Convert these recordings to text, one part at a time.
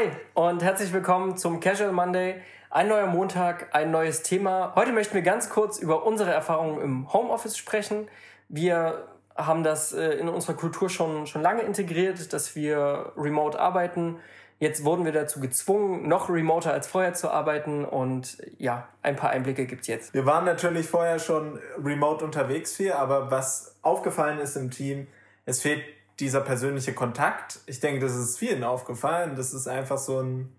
Hi und herzlich willkommen zum Casual Monday. Ein neuer Montag, ein neues Thema. Heute möchten wir ganz kurz über unsere Erfahrungen im Homeoffice sprechen. Wir haben das äh, in unserer Kultur schon, schon lange integriert, dass wir remote arbeiten. Jetzt wurden wir dazu gezwungen, noch remoter als vorher zu arbeiten und ja, ein paar Einblicke gibt's jetzt. Wir waren natürlich vorher schon remote unterwegs viel, aber was aufgefallen ist im Team, es fehlt dieser persönliche Kontakt. Ich denke, das ist vielen aufgefallen. Das ist einfach so ein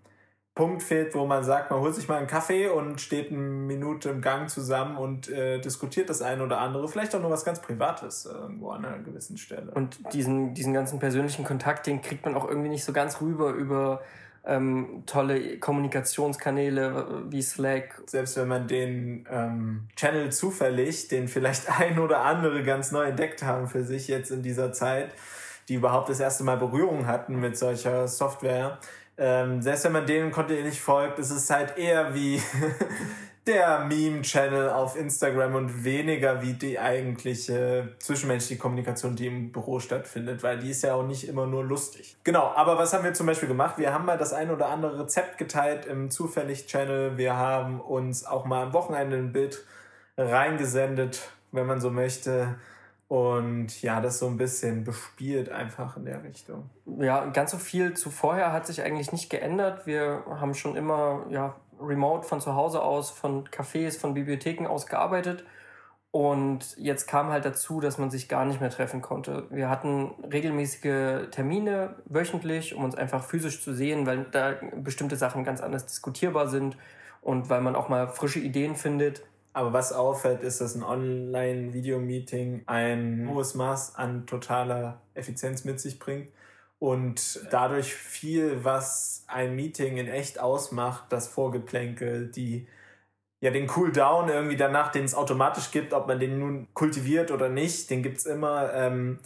Punkt fehlt, wo man sagt, man holt sich mal einen Kaffee und steht eine Minute im Gang zusammen und äh, diskutiert das eine oder andere, vielleicht auch nur was ganz Privates irgendwo an einer gewissen Stelle. Und diesen, diesen ganzen persönlichen Kontakt, den kriegt man auch irgendwie nicht so ganz rüber über ähm, tolle Kommunikationskanäle wie Slack. Selbst wenn man den ähm, Channel zufällig, den vielleicht ein oder andere ganz neu entdeckt haben für sich jetzt in dieser Zeit, die überhaupt das erste Mal Berührung hatten mit solcher Software, ähm, selbst wenn man denen kontinuierlich folgt, ist es halt eher wie der Meme-Channel auf Instagram und weniger wie die eigentliche zwischenmenschliche Kommunikation, die im Büro stattfindet, weil die ist ja auch nicht immer nur lustig. Genau, aber was haben wir zum Beispiel gemacht? Wir haben mal das ein oder andere Rezept geteilt im Zufällig-Channel. Wir haben uns auch mal am Wochenende ein Bild reingesendet, wenn man so möchte. Und ja, das so ein bisschen bespielt einfach in der Richtung. Ja, ganz so viel zu vorher hat sich eigentlich nicht geändert. Wir haben schon immer ja, remote von zu Hause aus, von Cafés, von Bibliotheken aus gearbeitet. Und jetzt kam halt dazu, dass man sich gar nicht mehr treffen konnte. Wir hatten regelmäßige Termine wöchentlich, um uns einfach physisch zu sehen, weil da bestimmte Sachen ganz anders diskutierbar sind und weil man auch mal frische Ideen findet. Aber was auffällt, ist, dass ein Online-Video-Meeting ein hohes Maß an totaler Effizienz mit sich bringt und dadurch viel, was ein Meeting in echt ausmacht, das Vorgeplänkel, die ja den Cooldown irgendwie danach, den es automatisch gibt, ob man den nun kultiviert oder nicht, den gibt's immer. Ähm,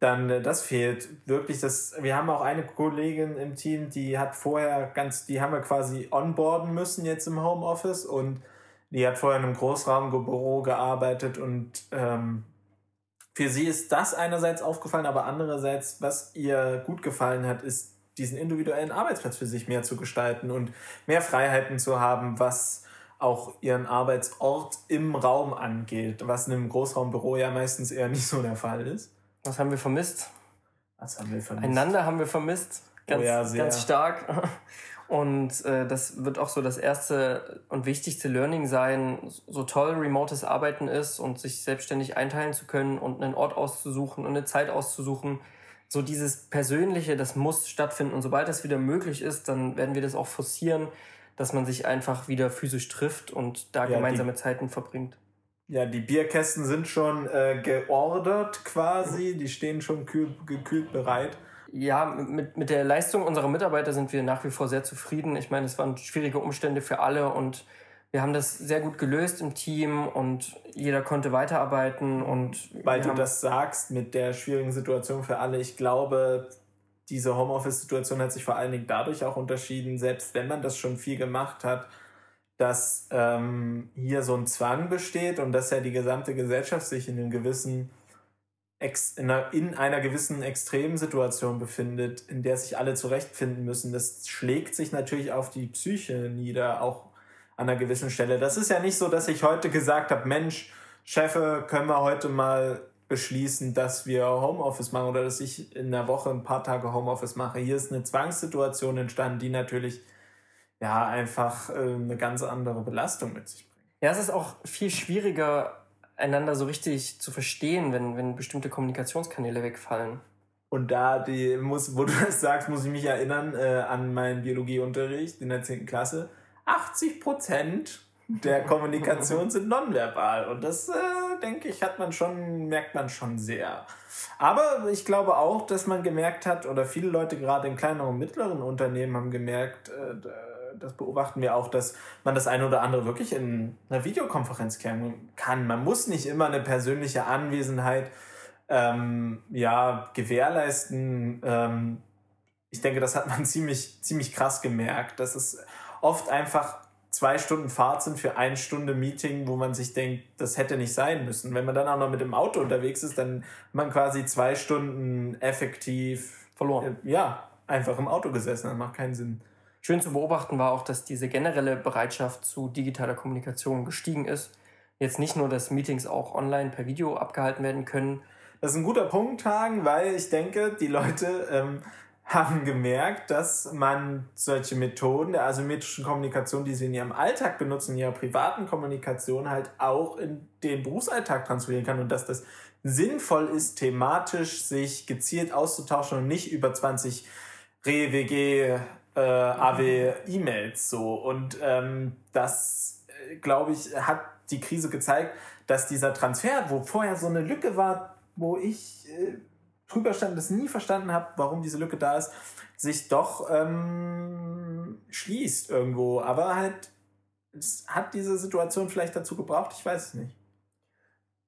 dann äh, das fehlt wirklich. Das, wir haben auch eine Kollegin im Team, die hat vorher ganz, die haben wir quasi onboarden müssen jetzt im Homeoffice und die hat vorher in einem Großraumbüro gearbeitet und ähm, für sie ist das einerseits aufgefallen, aber andererseits, was ihr gut gefallen hat, ist diesen individuellen Arbeitsplatz für sich mehr zu gestalten und mehr Freiheiten zu haben, was auch ihren Arbeitsort im Raum angeht, was in einem Großraumbüro ja meistens eher nicht so der Fall ist. Was haben wir vermisst? Was haben wir vermisst? Einander haben wir vermisst. Ganz, oh ja, ganz stark. Und äh, das wird auch so das erste und wichtigste Learning sein, so toll remotes Arbeiten ist und sich selbstständig einteilen zu können und einen Ort auszusuchen und eine Zeit auszusuchen. So dieses Persönliche, das muss stattfinden. Und sobald das wieder möglich ist, dann werden wir das auch forcieren, dass man sich einfach wieder physisch trifft und da ja, gemeinsame Zeiten verbringt. Ja, die Bierkästen sind schon äh, geordert quasi, die stehen schon kühl, gekühlt bereit. Ja, mit, mit der Leistung unserer Mitarbeiter sind wir nach wie vor sehr zufrieden. Ich meine, es waren schwierige Umstände für alle und wir haben das sehr gut gelöst im Team und jeder konnte weiterarbeiten und weil du das sagst mit der schwierigen Situation für alle, ich glaube, diese Homeoffice-Situation hat sich vor allen Dingen dadurch auch unterschieden, selbst wenn man das schon viel gemacht hat, dass ähm, hier so ein Zwang besteht und dass ja die gesamte Gesellschaft sich in einem gewissen in einer, in einer gewissen Extremsituation befindet, in der sich alle zurechtfinden müssen, das schlägt sich natürlich auf die Psyche nieder, auch an einer gewissen Stelle. Das ist ja nicht so, dass ich heute gesagt habe, Mensch, Chefe, können wir heute mal beschließen, dass wir Homeoffice machen oder dass ich in der Woche ein paar Tage Homeoffice mache. Hier ist eine Zwangssituation entstanden, die natürlich ja einfach äh, eine ganz andere Belastung mit sich bringt. Ja, es ist auch viel schwieriger, einander so richtig zu verstehen, wenn, wenn bestimmte Kommunikationskanäle wegfallen. Und da die muss, wo du das sagst, muss ich mich erinnern äh, an meinen Biologieunterricht in der 10. Klasse. 80 Prozent der Kommunikation sind nonverbal. Und das, äh, denke ich, hat man schon, merkt man schon sehr. Aber ich glaube auch, dass man gemerkt hat, oder viele Leute gerade in kleineren und mittleren Unternehmen haben gemerkt, äh, das beobachten wir auch, dass man das eine oder andere wirklich in einer Videokonferenz klären kann. Man muss nicht immer eine persönliche Anwesenheit ähm, ja, gewährleisten. Ähm, ich denke, das hat man ziemlich, ziemlich krass gemerkt, dass es oft einfach zwei Stunden Fahrt sind für eine Stunde Meeting, wo man sich denkt, das hätte nicht sein müssen. Wenn man dann auch noch mit dem Auto unterwegs ist, dann hat man quasi zwei Stunden effektiv verloren. Äh, ja, einfach im Auto gesessen. Das macht keinen Sinn. Schön zu beobachten war auch, dass diese generelle Bereitschaft zu digitaler Kommunikation gestiegen ist. Jetzt nicht nur, dass Meetings auch online per Video abgehalten werden können. Das ist ein guter Punkt, Hagen, weil ich denke, die Leute ähm, haben gemerkt, dass man solche Methoden der asymmetrischen Kommunikation, die sie in ihrem Alltag benutzen, in ihrer privaten Kommunikation halt auch in den Berufsalltag transferieren kann und dass das sinnvoll ist, thematisch sich gezielt auszutauschen und nicht über 20 ReWG äh, AW E-Mails so. Und ähm, das, äh, glaube ich, hat die Krise gezeigt, dass dieser Transfer, wo vorher so eine Lücke war, wo ich äh, drüber stand, das nie verstanden habe, warum diese Lücke da ist, sich doch ähm, schließt irgendwo. Aber halt, es hat diese Situation vielleicht dazu gebraucht, ich weiß es nicht.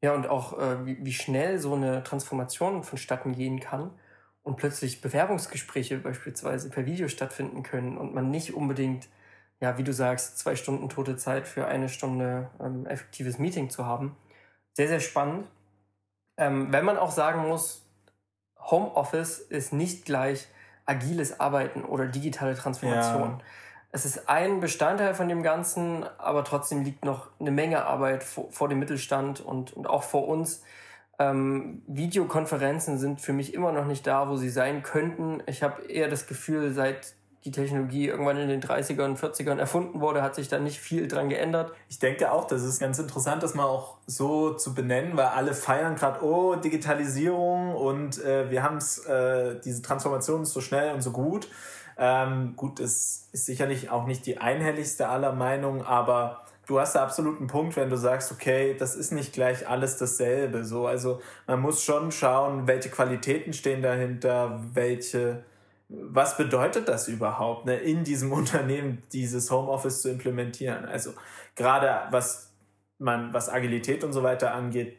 Ja, und auch äh, wie, wie schnell so eine Transformation vonstatten gehen kann und plötzlich Bewerbungsgespräche beispielsweise per Video stattfinden können und man nicht unbedingt, ja, wie du sagst, zwei Stunden tote Zeit für eine Stunde ähm, effektives Meeting zu haben. Sehr, sehr spannend. Ähm, wenn man auch sagen muss, Homeoffice ist nicht gleich agiles Arbeiten oder digitale Transformation. Ja. Es ist ein Bestandteil von dem Ganzen, aber trotzdem liegt noch eine Menge Arbeit vor, vor dem Mittelstand und, und auch vor uns. Ähm, Videokonferenzen sind für mich immer noch nicht da, wo sie sein könnten. Ich habe eher das Gefühl, seit die Technologie irgendwann in den 30ern und 40ern erfunden wurde, hat sich da nicht viel dran geändert. Ich denke auch, das ist ganz interessant, das mal auch so zu benennen, weil alle feiern gerade, oh, Digitalisierung und äh, wir haben es, äh, diese Transformation ist so schnell und so gut. Ähm, gut, es ist sicherlich auch nicht die einhelligste aller Meinungen, aber du hast da absolut einen Punkt, wenn du sagst, okay, das ist nicht gleich alles dasselbe. So, also man muss schon schauen, welche Qualitäten stehen dahinter, welche was bedeutet das überhaupt, ne, in diesem Unternehmen dieses Homeoffice zu implementieren? Also gerade was man, was Agilität und so weiter angeht,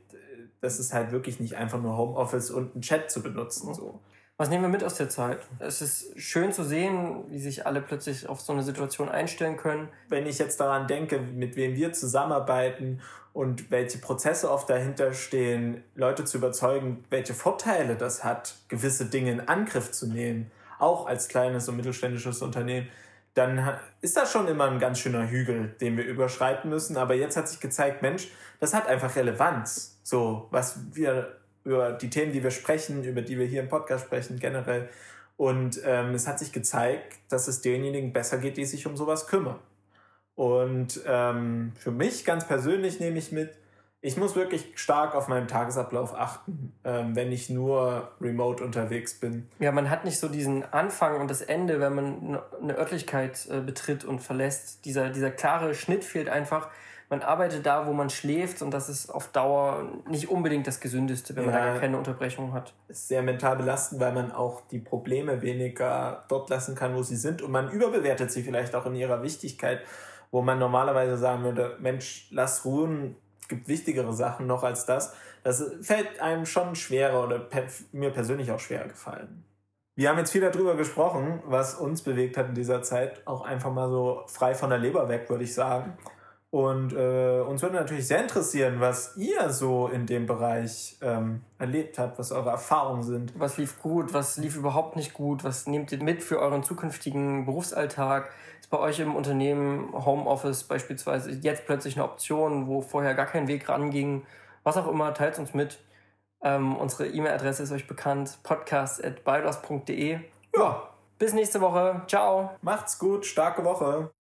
das ist halt wirklich nicht einfach nur Homeoffice und einen Chat zu benutzen. So. Was nehmen wir mit aus der Zeit? Es ist schön zu sehen, wie sich alle plötzlich auf so eine Situation einstellen können. Wenn ich jetzt daran denke, mit wem wir zusammenarbeiten und welche Prozesse oft dahinter stehen, Leute zu überzeugen, welche Vorteile das hat, gewisse Dinge in Angriff zu nehmen auch als kleines und mittelständisches Unternehmen, dann ist das schon immer ein ganz schöner Hügel, den wir überschreiten müssen. Aber jetzt hat sich gezeigt, Mensch, das hat einfach Relevanz. So, was wir über die Themen, die wir sprechen, über die wir hier im Podcast sprechen, generell. Und ähm, es hat sich gezeigt, dass es denjenigen besser geht, die sich um sowas kümmern. Und ähm, für mich ganz persönlich nehme ich mit, ich muss wirklich stark auf meinen Tagesablauf achten, ähm, wenn ich nur remote unterwegs bin. Ja, man hat nicht so diesen Anfang und das Ende, wenn man eine Örtlichkeit äh, betritt und verlässt. Dieser, dieser klare Schnitt fehlt einfach. Man arbeitet da, wo man schläft und das ist auf Dauer nicht unbedingt das Gesündeste, wenn ja, man da gar keine Unterbrechung hat. Ist sehr mental belastend, weil man auch die Probleme weniger dort lassen kann, wo sie sind und man überbewertet sie vielleicht auch in ihrer Wichtigkeit, wo man normalerweise sagen würde, Mensch, lass ruhen, gibt wichtigere Sachen noch als das. Das fällt einem schon schwerer oder mir persönlich auch schwer gefallen. Wir haben jetzt viel darüber gesprochen, was uns bewegt hat in dieser Zeit, auch einfach mal so frei von der Leber weg, würde ich sagen. Und äh, uns würde natürlich sehr interessieren, was ihr so in dem Bereich ähm, erlebt habt, was eure Erfahrungen sind. Was lief gut, was lief überhaupt nicht gut, was nehmt ihr mit für euren zukünftigen Berufsalltag? Ist bei euch im Unternehmen Homeoffice beispielsweise jetzt plötzlich eine Option, wo vorher gar kein Weg ranging? Was auch immer, teilt uns mit. Ähm, unsere E-Mail-Adresse ist euch bekannt, podcast.baldos.de. Ja. Bis nächste Woche. Ciao. Macht's gut, starke Woche.